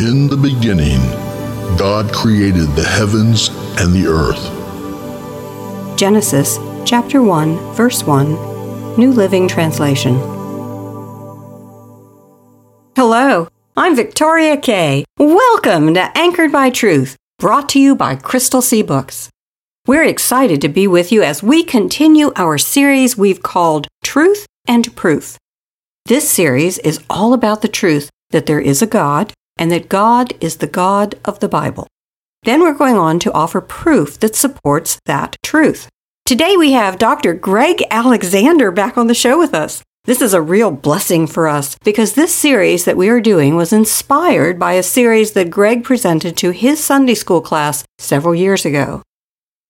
In the beginning, God created the heavens and the earth. Genesis chapter 1, verse 1, New Living Translation. Hello, I'm Victoria Kay. Welcome to Anchored by Truth, brought to you by Crystal Sea Books. We're excited to be with you as we continue our series we've called Truth and Proof. This series is all about the truth that there is a God and that God is the God of the Bible. Then we're going on to offer proof that supports that truth. Today we have Dr. Greg Alexander back on the show with us. This is a real blessing for us because this series that we are doing was inspired by a series that Greg presented to his Sunday school class several years ago.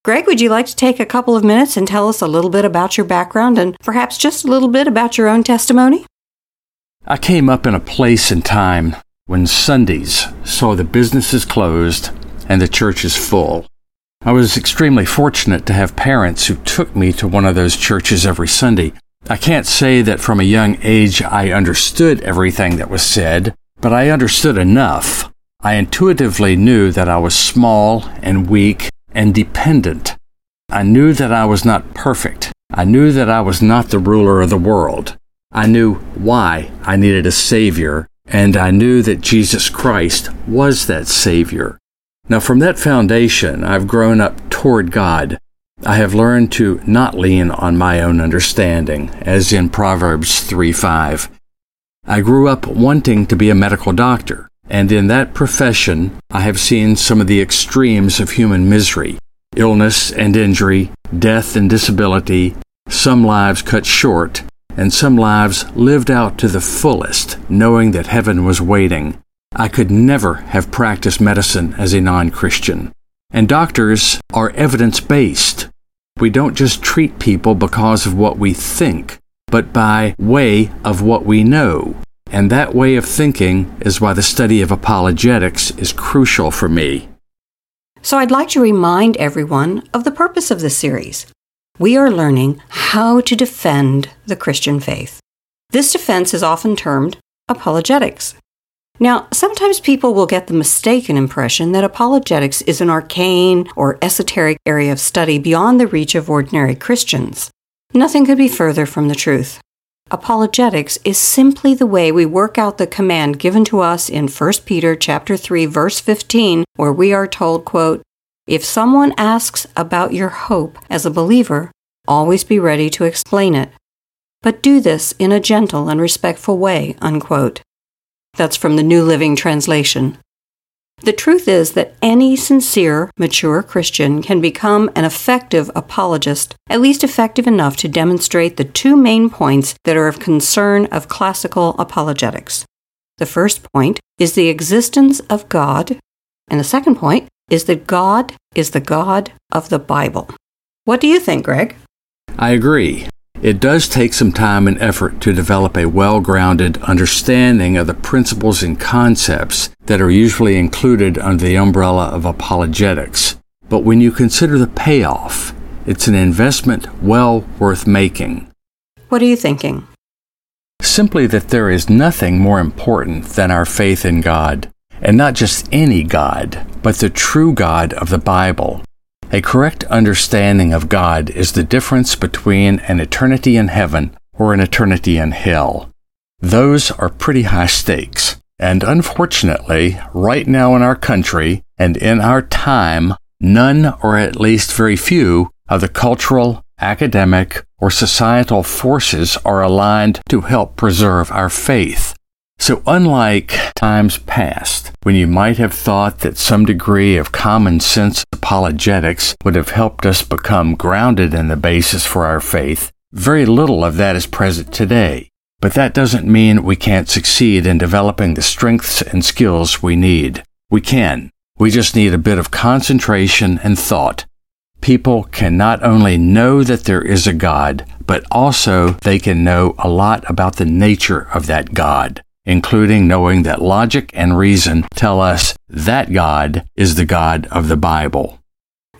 Greg, would you like to take a couple of minutes and tell us a little bit about your background and perhaps just a little bit about your own testimony? I came up in a place and time when Sundays saw the businesses closed and the churches full. I was extremely fortunate to have parents who took me to one of those churches every Sunday. I can't say that from a young age I understood everything that was said, but I understood enough. I intuitively knew that I was small and weak and dependent. I knew that I was not perfect. I knew that I was not the ruler of the world. I knew why I needed a Savior and I knew that Jesus Christ was that Savior. Now, from that foundation, I've grown up toward God. I have learned to not lean on my own understanding, as in Proverbs 3 5. I grew up wanting to be a medical doctor, and in that profession, I have seen some of the extremes of human misery illness and injury, death and disability, some lives cut short, and some lives lived out to the fullest, knowing that heaven was waiting. I could never have practiced medicine as a non Christian. And doctors are evidence based. We don't just treat people because of what we think, but by way of what we know. And that way of thinking is why the study of apologetics is crucial for me. So I'd like to remind everyone of the purpose of this series we are learning how to defend the Christian faith. This defense is often termed apologetics. Now, sometimes people will get the mistaken impression that apologetics is an arcane or esoteric area of study beyond the reach of ordinary Christians. Nothing could be further from the truth. Apologetics is simply the way we work out the command given to us in 1 Peter chapter 3 verse 15 where we are told, quote, if someone asks about your hope as a believer, always be ready to explain it. But do this in a gentle and respectful way. Unquote. That's from the New Living Translation. The truth is that any sincere, mature Christian can become an effective apologist, at least effective enough to demonstrate the two main points that are of concern of classical apologetics. The first point is the existence of God, and the second point is that God is the God of the Bible. What do you think, Greg? I agree. It does take some time and effort to develop a well grounded understanding of the principles and concepts that are usually included under the umbrella of apologetics. But when you consider the payoff, it's an investment well worth making. What are you thinking? Simply that there is nothing more important than our faith in God and not just any God, but the true God of the Bible. A correct understanding of God is the difference between an eternity in heaven or an eternity in hell. Those are pretty high stakes. And unfortunately, right now in our country and in our time, none or at least very few of the cultural, academic, or societal forces are aligned to help preserve our faith. So, unlike times past, when you might have thought that some degree of common sense apologetics would have helped us become grounded in the basis for our faith, very little of that is present today. But that doesn't mean we can't succeed in developing the strengths and skills we need. We can. We just need a bit of concentration and thought. People can not only know that there is a God, but also they can know a lot about the nature of that God, including knowing that logic and reason tell us that God is the God of the Bible.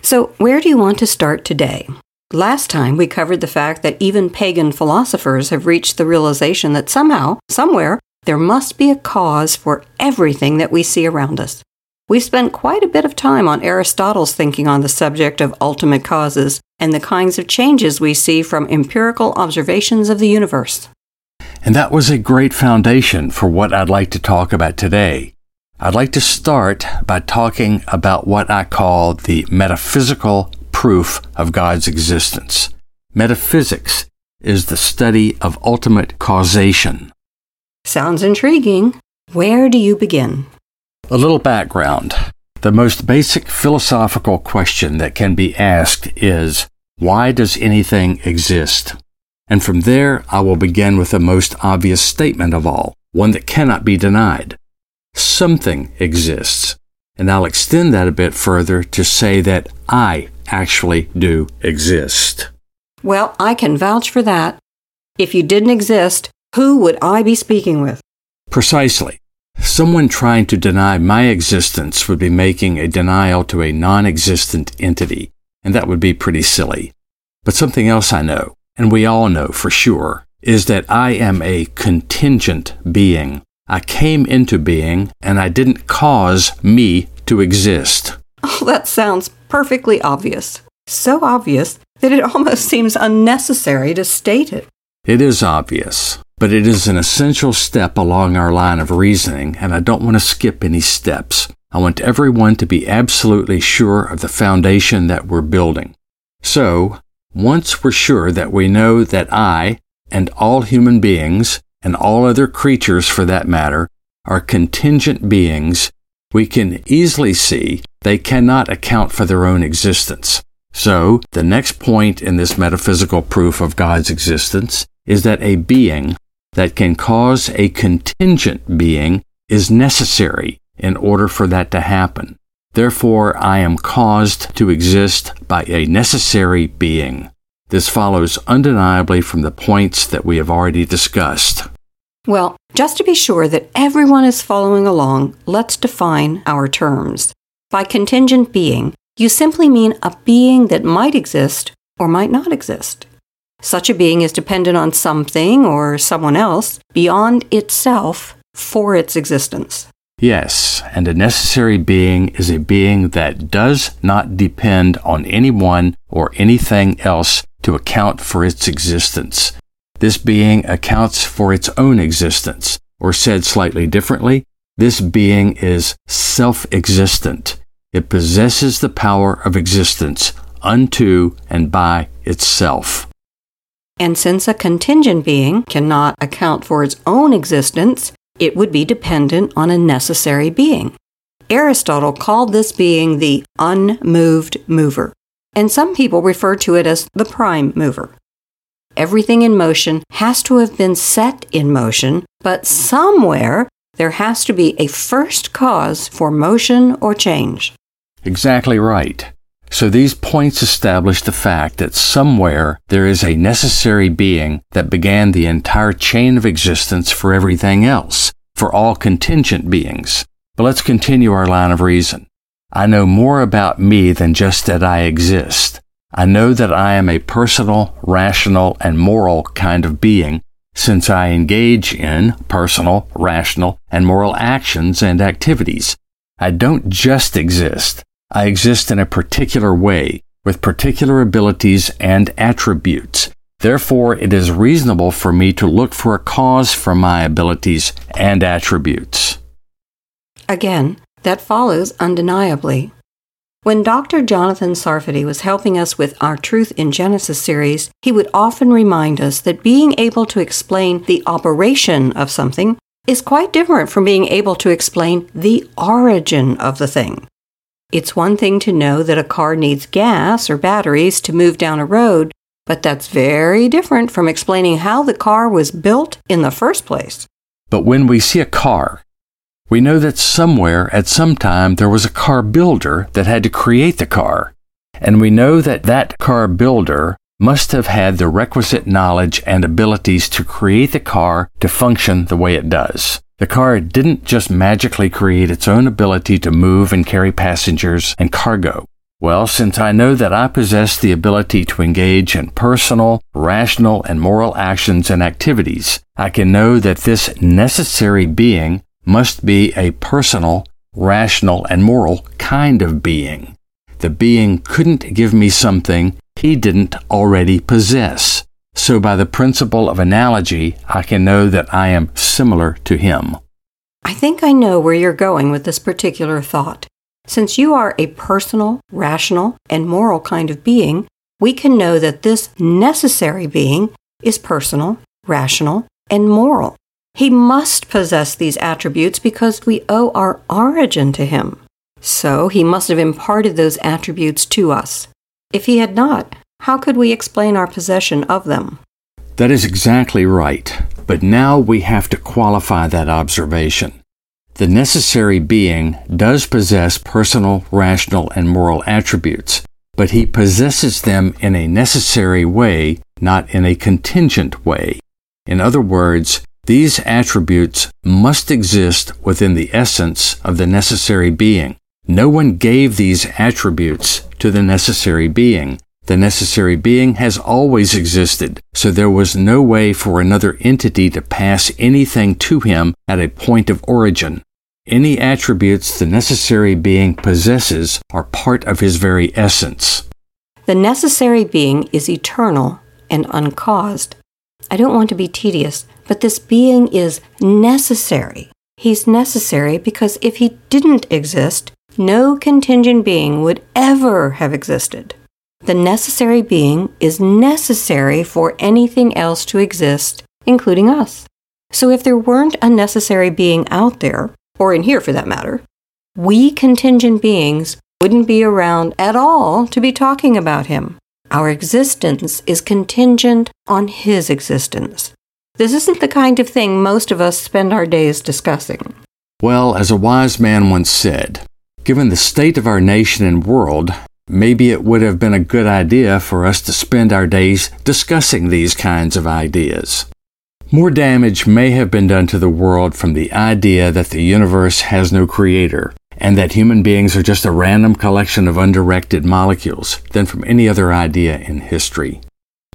So, where do you want to start today? Last time we covered the fact that even pagan philosophers have reached the realization that somehow, somewhere, there must be a cause for everything that we see around us. We spent quite a bit of time on Aristotle's thinking on the subject of ultimate causes and the kinds of changes we see from empirical observations of the universe. And that was a great foundation for what I'd like to talk about today. I'd like to start by talking about what I call the metaphysical proof of God's existence. Metaphysics is the study of ultimate causation. Sounds intriguing. Where do you begin? A little background. The most basic philosophical question that can be asked is why does anything exist? And from there, I will begin with the most obvious statement of all, one that cannot be denied. Something exists. And I'll extend that a bit further to say that I actually do exist. Well, I can vouch for that. If you didn't exist, who would I be speaking with? Precisely. Someone trying to deny my existence would be making a denial to a non existent entity, and that would be pretty silly. But something else I know, and we all know for sure, is that I am a contingent being. I came into being, and I didn't cause me to exist. Oh, that sounds perfectly obvious. So obvious that it almost seems unnecessary to state it. It is obvious, but it is an essential step along our line of reasoning, and I don't want to skip any steps. I want everyone to be absolutely sure of the foundation that we're building. So, once we're sure that we know that I, and all human beings, and all other creatures for that matter, are contingent beings, we can easily see they cannot account for their own existence. So, the next point in this metaphysical proof of God's existence is that a being that can cause a contingent being is necessary in order for that to happen. Therefore, I am caused to exist by a necessary being. This follows undeniably from the points that we have already discussed. Well, just to be sure that everyone is following along, let's define our terms. By contingent being, you simply mean a being that might exist or might not exist. Such a being is dependent on something or someone else beyond itself for its existence. Yes, and a necessary being is a being that does not depend on anyone or anything else to account for its existence. This being accounts for its own existence, or said slightly differently, this being is self existent. It possesses the power of existence unto and by itself. And since a contingent being cannot account for its own existence, it would be dependent on a necessary being. Aristotle called this being the unmoved mover, and some people refer to it as the prime mover. Everything in motion has to have been set in motion, but somewhere there has to be a first cause for motion or change. Exactly right. So these points establish the fact that somewhere there is a necessary being that began the entire chain of existence for everything else, for all contingent beings. But let's continue our line of reason. I know more about me than just that I exist. I know that I am a personal, rational, and moral kind of being since I engage in personal, rational, and moral actions and activities. I don't just exist. I exist in a particular way, with particular abilities and attributes. Therefore, it is reasonable for me to look for a cause for my abilities and attributes. Again, that follows undeniably. When Dr. Jonathan Sarfati was helping us with our Truth in Genesis series, he would often remind us that being able to explain the operation of something is quite different from being able to explain the origin of the thing. It's one thing to know that a car needs gas or batteries to move down a road, But that's very different from explaining how the car was built in the first place. But when we see a car, we know that somewhere at some time there was a car builder that had to create the car. And we know that that car builder must have had the requisite knowledge and abilities to create the car to function the way it does. The car didn't just magically create its own ability to move and carry passengers and cargo. Well, since I know that I possess the ability to engage in personal, rational, and moral actions and activities, I can know that this necessary being must be a personal, rational, and moral kind of being. The being couldn't give me something he didn't already possess. So, by the principle of analogy, I can know that I am similar to him. I think I know where you're going with this particular thought. Since you are a personal, rational, and moral kind of being, we can know that this necessary being is personal, rational, and moral. He must possess these attributes because we owe our origin to him. So he must have imparted those attributes to us. If he had not, how could we explain our possession of them? That is exactly right. But now we have to qualify that observation. The necessary being does possess personal, rational, and moral attributes, but he possesses them in a necessary way, not in a contingent way. In other words, these attributes must exist within the essence of the necessary being. No one gave these attributes to the necessary being. The necessary being has always existed, so there was no way for another entity to pass anything to him at a point of origin. Any attributes the necessary being possesses are part of his very essence. The necessary being is eternal and uncaused. I don't want to be tedious, but this being is necessary. He's necessary because if he didn't exist, no contingent being would ever have existed. The necessary being is necessary for anything else to exist, including us. So if there weren't a necessary being out there, or in here for that matter, we contingent beings wouldn't be around at all to be talking about him. Our existence is contingent on his existence. This isn't the kind of thing most of us spend our days discussing. Well, as a wise man once said, Given the state of our nation and world, maybe it would have been a good idea for us to spend our days discussing these kinds of ideas. More damage may have been done to the world from the idea that the universe has no creator and that human beings are just a random collection of undirected molecules than from any other idea in history.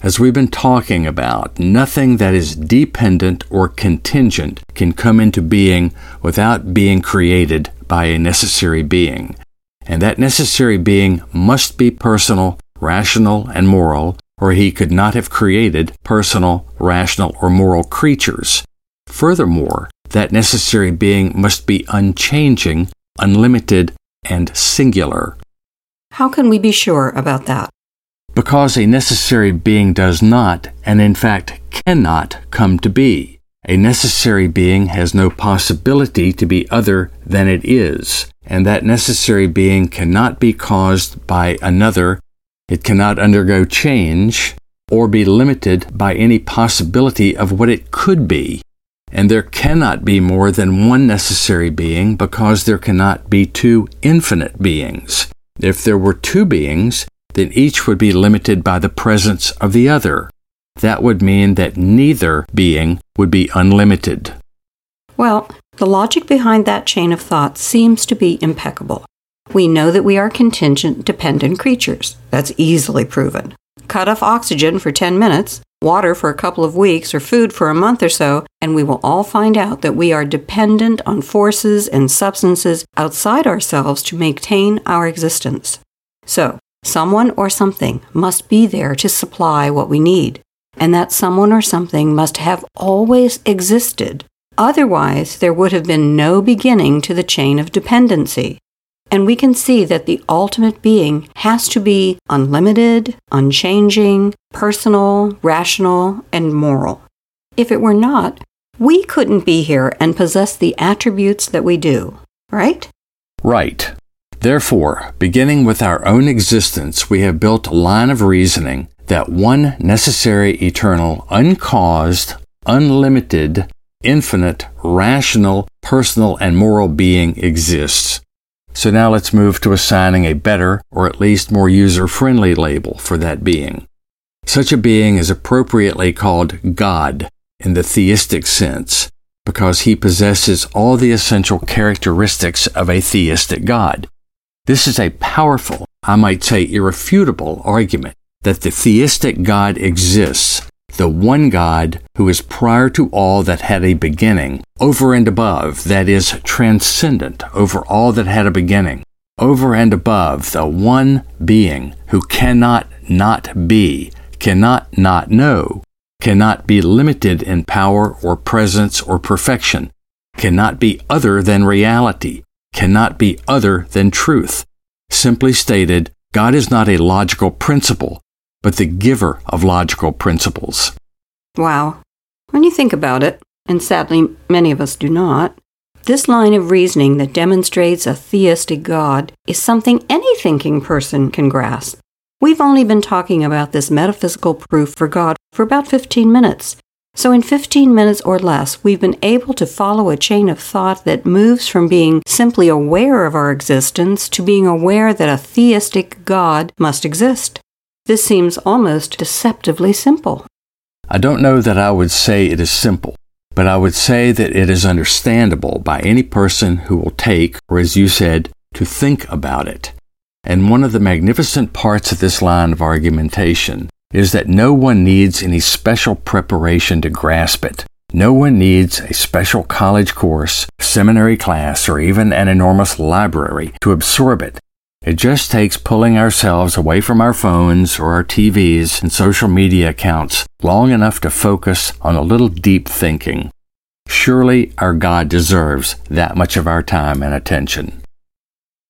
As we've been talking about, nothing that is dependent or contingent can come into being without being created by a necessary being. And that necessary being must be personal, rational, and moral, or he could not have created personal, rational, or moral creatures. Furthermore, that necessary being must be unchanging, unlimited, and singular. How can we be sure about that? Because a necessary being does not, and in fact cannot, come to be. A necessary being has no possibility to be other than it is, and that necessary being cannot be caused by another, it cannot undergo change, or be limited by any possibility of what it could be. And there cannot be more than one necessary being because there cannot be two infinite beings. If there were two beings, then each would be limited by the presence of the other that would mean that neither being would be unlimited. Well, the logic behind that chain of thought seems to be impeccable. We know that we are contingent dependent creatures. That's easily proven. Cut off oxygen for 10 minutes, water for a couple of weeks, or food for a month or so, and we will all find out that we are dependent on forces and substances outside ourselves to maintain our existence. So, someone or something must be there to supply what we need and that someone or something must have always existed. Otherwise, there would have been no beginning to the chain of dependency. And we can see that the ultimate being has to be unlimited, unchanging, personal, rational, and moral. If it were not, we couldn't be here and possess the attributes that we do, right? Right. Therefore, beginning with our own existence, we have built a line of reasoning that one necessary, eternal, uncaused, unlimited, infinite, rational, personal, and moral being exists. So now let's move to assigning a better, or at least more user friendly label for that being. Such a being is appropriately called God in the theistic sense because he possesses all the essential characteristics of a theistic God. This is a powerful, I might say irrefutable argument that the theistic God exists, the one God who is prior to all that had a beginning, over and above, that is, transcendent over all that had a beginning, over and above the one being who cannot not be, cannot not know, cannot be limited in power or presence or perfection, cannot be other than reality, cannot be other than truth. Simply stated, God is not a logical principle, but the giver of logical principles. Wow. When you think about it, and sadly many of us do not, this line of reasoning that demonstrates a theistic God is something any thinking person can grasp. We've only been talking about this metaphysical proof for God for about 15 minutes. So, in 15 minutes or less, we've been able to follow a chain of thought that moves from being simply aware of our existence to being aware that a theistic God must exist. This seems almost deceptively simple. I don't know that I would say it is simple, but I would say that it is understandable by any person who will take, or as you said, to think about it. And one of the magnificent parts of this line of argumentation is that no one needs any special preparation to grasp it. No one needs a special college course, seminary class, or even an enormous library to absorb it. It just takes pulling ourselves away from our phones or our TVs and social media accounts long enough to focus on a little deep thinking. Surely our God deserves that much of our time and attention.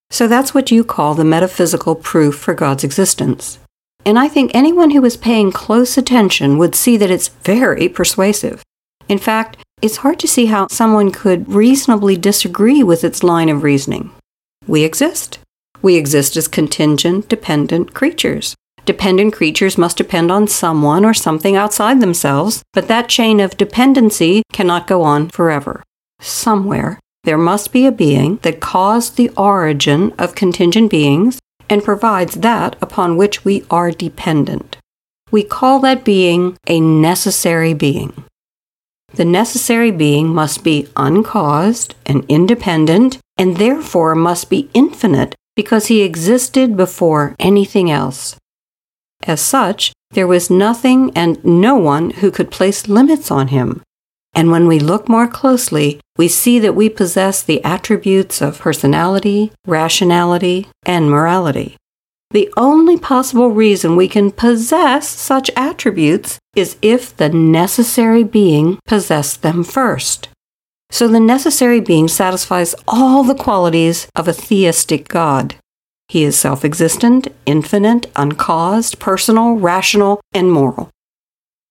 So that's what you call the metaphysical proof for God's existence. And I think anyone who is paying close attention would see that it's very persuasive. In fact, it's hard to see how someone could reasonably disagree with its line of reasoning. We exist. We exist as contingent, dependent creatures. Dependent creatures must depend on someone or something outside themselves, but that chain of dependency cannot go on forever. Somewhere, there must be a being that caused the origin of contingent beings and provides that upon which we are dependent. We call that being a necessary being. The necessary being must be uncaused and independent, and therefore must be infinite because he existed before anything else. As such, there was nothing and no one who could place limits on him. And when we look more closely, we see that we possess the attributes of personality, rationality, and morality. The only possible reason we can possess such attributes is if the necessary being possessed them first. So the necessary being satisfies all the qualities of a theistic God. He is self existent, infinite, uncaused, personal, rational, and moral.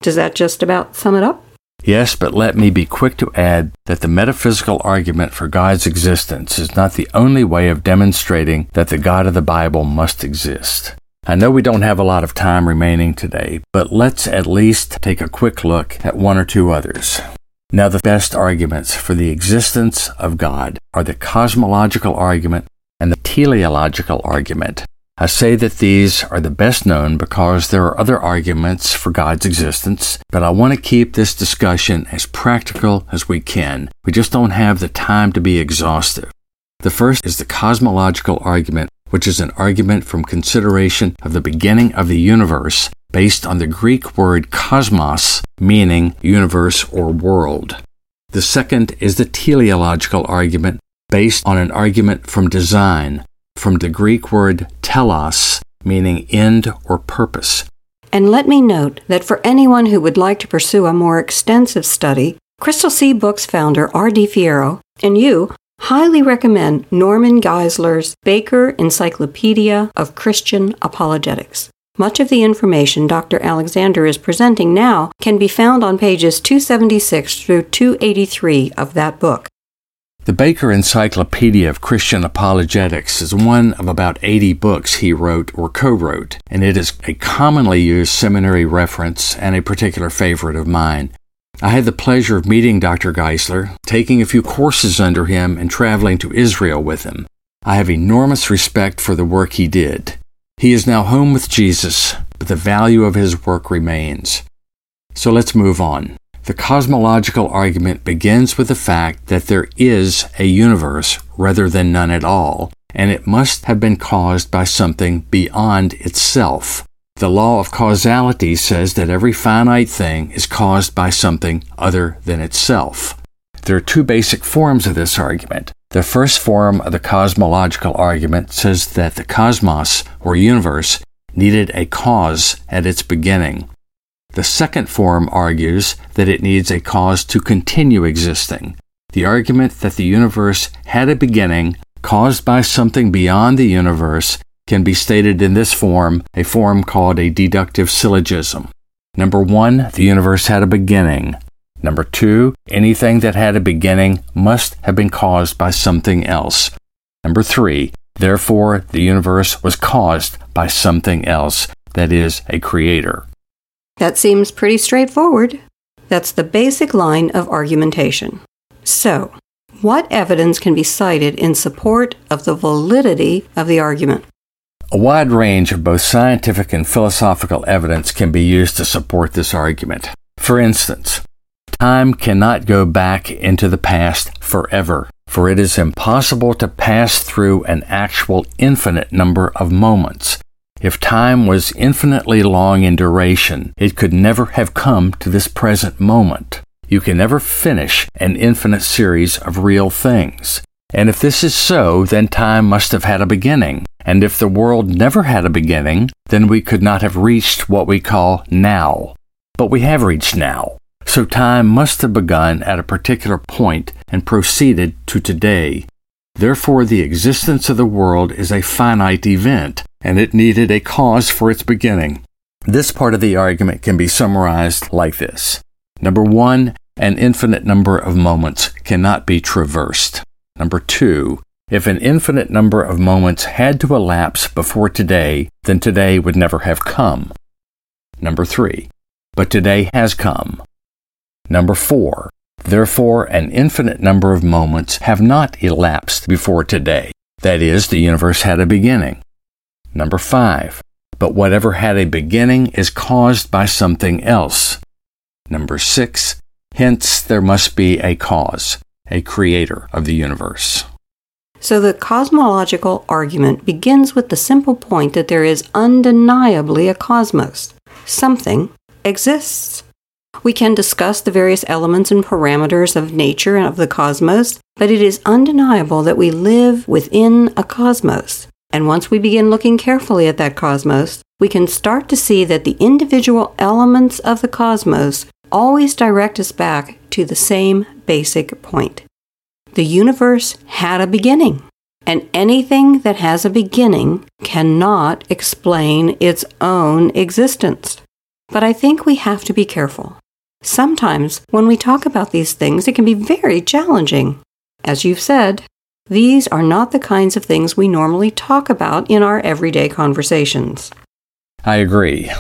Does that just about sum it up? Yes, but let me be quick to add that the metaphysical argument for God's existence is not the only way of demonstrating that the God of the Bible must exist. I know we don't have a lot of time remaining today, but let's at least take a quick look at one or two others. Now, the best arguments for the existence of God are the cosmological argument and the teleological argument. I say that these are the best known because there are other arguments for God's existence, but I want to keep this discussion as practical as we can. We just don't have the time to be exhaustive. The first is the cosmological argument, which is an argument from consideration of the beginning of the universe based on the Greek word cosmos, meaning universe or world. The second is the teleological argument based on an argument from design, from the Greek word telos, meaning end or purpose. And let me note that for anyone who would like to pursue a more extensive study, Crystal Sea Books founder R.D. Fierro and you highly recommend Norman Geisler's Baker Encyclopedia of Christian Apologetics. Much of the information Dr. Alexander is presenting now can be found on pages 276 through 283 of that book. The Baker Encyclopedia of Christian Apologetics is one of about 80 books he wrote or co wrote, and it is a commonly used seminary reference and a particular favorite of mine. I had the pleasure of meeting Dr. Geisler, taking a few courses under him, and traveling to Israel with him. I have enormous respect for the work he did. He is now home with Jesus, but the value of his work remains. So let's move on. The cosmological argument begins with the fact that there is a universe rather than none at all, and it must have been caused by something beyond itself. The law of causality says that every finite thing is caused by something other than itself. There are two basic forms of this argument. The first form of the cosmological argument says that the cosmos, or universe, needed a cause at its beginning. The second form argues that it needs a cause to continue existing. The argument that the universe had a beginning caused by something beyond the universe can be stated in this form, a form called a deductive syllogism. Number one, the universe had a beginning. Number two, anything that had a beginning must have been caused by something else. Number three, therefore, the universe was caused by something else, that is, a creator. That seems pretty straightforward. That's the basic line of argumentation. So, what evidence can be cited in support of the validity of the argument? A wide range of both scientific and philosophical evidence can be used to support this argument. For instance, time cannot go back into the past forever, for it is impossible to pass through an actual infinite number of moments. If time was infinitely long in duration, it could never have come to this present moment. You can never finish an infinite series of real things. And if this is so, then time must have had a beginning. And if the world never had a beginning, then we could not have reached what we call now. But we have reached now. So time must have begun at a particular point and proceeded to today. Therefore, the existence of the world is a finite event, and it needed a cause for its beginning. This part of the argument can be summarized like this Number one, an infinite number of moments cannot be traversed. Number two, if an infinite number of moments had to elapse before today, then today would never have come. Number three, but today has come. Number four, Therefore, an infinite number of moments have not elapsed before today. That is, the universe had a beginning. Number five, but whatever had a beginning is caused by something else. Number six, hence there must be a cause, a creator of the universe. So the cosmological argument begins with the simple point that there is undeniably a cosmos. Something exists. We can discuss the various elements and parameters of nature and of the cosmos, but it is undeniable that we live within a cosmos. And once we begin looking carefully at that cosmos, we can start to see that the individual elements of the cosmos always direct us back to the same basic point. The universe had a beginning, and anything that has a beginning cannot explain its own existence. But I think we have to be careful. Sometimes, when we talk about these things, it can be very challenging. As you've said, these are not the kinds of things we normally talk about in our everyday conversations. I agree.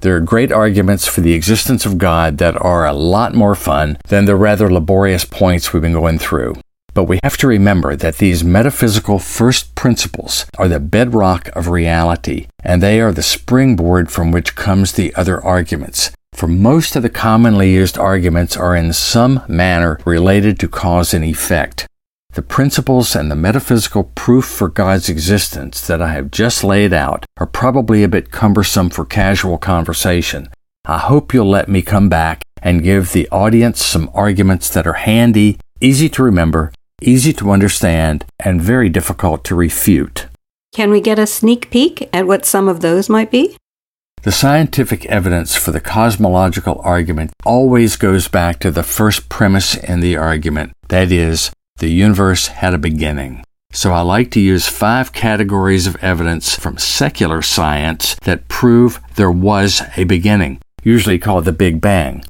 There are great arguments for the existence of God that are a lot more fun than the rather laborious points we've been going through. But we have to remember that these metaphysical first principles are the bedrock of reality, and they are the springboard from which comes the other arguments. For most of the commonly used arguments are in some manner related to cause and effect. The principles and the metaphysical proof for God's existence that I have just laid out are probably a bit cumbersome for casual conversation. I hope you'll let me come back and give the audience some arguments that are handy, easy to remember, easy to understand, and very difficult to refute. Can we get a sneak peek at what some of those might be? The scientific evidence for the cosmological argument always goes back to the first premise in the argument that is, the universe had a beginning. So I like to use five categories of evidence from secular science that prove there was a beginning, usually called the Big Bang.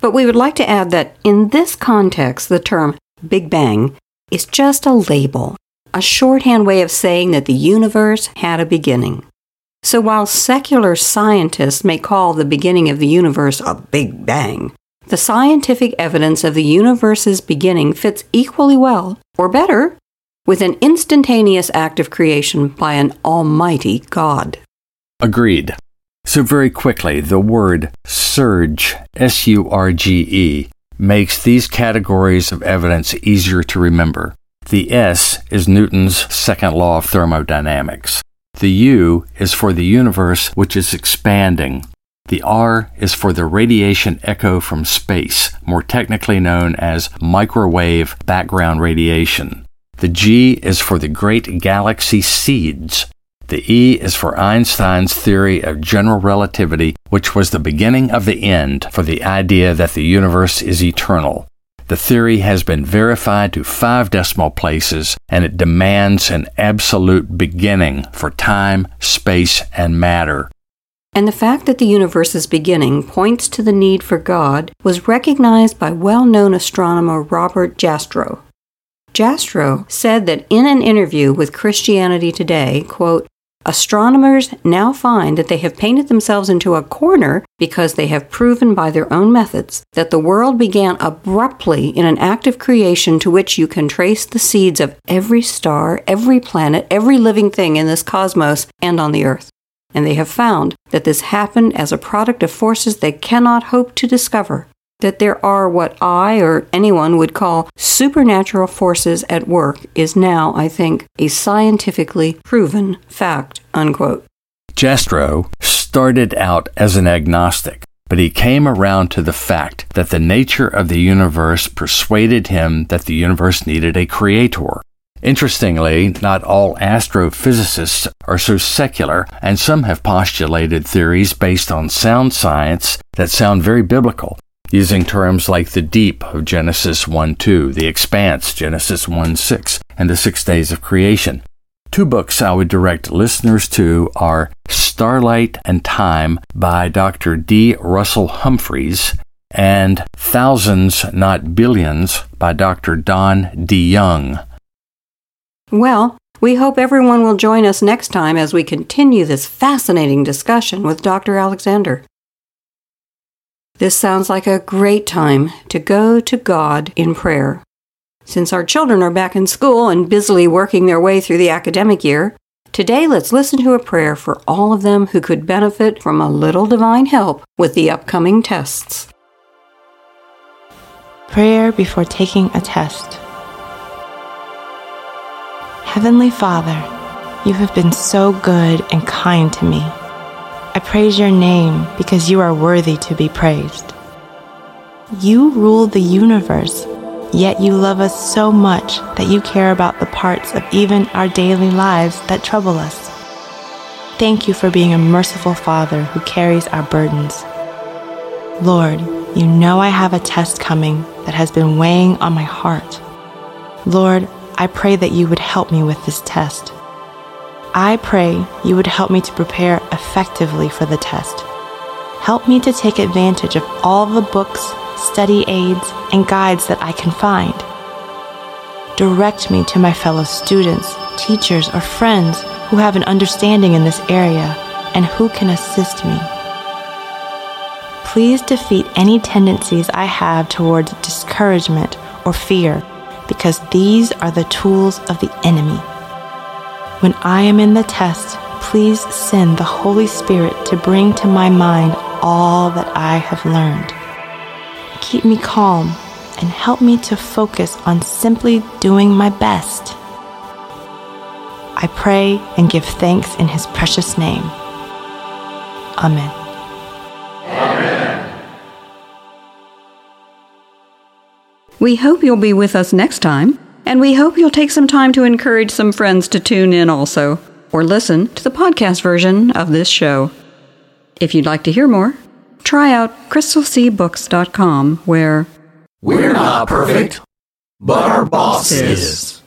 But we would like to add that in this context, the term Big Bang is just a label, a shorthand way of saying that the universe had a beginning. So while secular scientists may call the beginning of the universe a Big Bang, the scientific evidence of the universe's beginning fits equally well, or better, with an instantaneous act of creation by an almighty God. Agreed. So, very quickly, the word surge, S U R G E, makes these categories of evidence easier to remember. The S is Newton's second law of thermodynamics. The U is for the universe which is expanding. The R is for the radiation echo from space, more technically known as microwave background radiation. The G is for the great galaxy seeds. The E is for Einstein's theory of general relativity, which was the beginning of the end for the idea that the universe is eternal. The theory has been verified to five decimal places, and it demands an absolute beginning for time, space, and matter. And the fact that the universe's beginning points to the need for God was recognized by well known astronomer Robert Jastrow. Jastrow said that in an interview with Christianity Today, quote, Astronomers now find that they have painted themselves into a corner because they have proven by their own methods that the world began abruptly in an act of creation to which you can trace the seeds of every star, every planet, every living thing in this cosmos and on the earth. And they have found that this happened as a product of forces they cannot hope to discover that there are what I or anyone would call supernatural forces at work is now, I think, a scientifically proven fact. Unquote. Jastrow started out as an agnostic, but he came around to the fact that the nature of the universe persuaded him that the universe needed a creator. Interestingly, not all astrophysicists are so secular, and some have postulated theories based on sound science that sound very biblical, using terms like the deep of Genesis 1 2, the expanse, Genesis 1 6, and the six days of creation. Two books I would direct listeners to are Starlight and Time by Dr. D. Russell Humphreys and Thousands, Not Billions by Dr. Don DeYoung. Well, we hope everyone will join us next time as we continue this fascinating discussion with Dr. Alexander. This sounds like a great time to go to God in prayer. Since our children are back in school and busily working their way through the academic year, today let's listen to a prayer for all of them who could benefit from a little divine help with the upcoming tests. Prayer before taking a test. Heavenly Father, you have been so good and kind to me. Praise your name because you are worthy to be praised. You rule the universe, yet you love us so much that you care about the parts of even our daily lives that trouble us. Thank you for being a merciful Father who carries our burdens. Lord, you know I have a test coming that has been weighing on my heart. Lord, I pray that you would help me with this test. I pray you would help me to prepare effectively for the test. Help me to take advantage of all the books, study aids, and guides that I can find. Direct me to my fellow students, teachers, or friends who have an understanding in this area and who can assist me. Please defeat any tendencies I have towards discouragement or fear because these are the tools of the enemy. When I am in the test, please send the Holy Spirit to bring to my mind all that I have learned. Keep me calm and help me to focus on simply doing my best. I pray and give thanks in His precious name. Amen. We hope you'll be with us next time and we hope you'll take some time to encourage some friends to tune in also, or listen to the podcast version of this show. If you'd like to hear more, try out crystalseabooks.com where We're not perfect, but our boss is.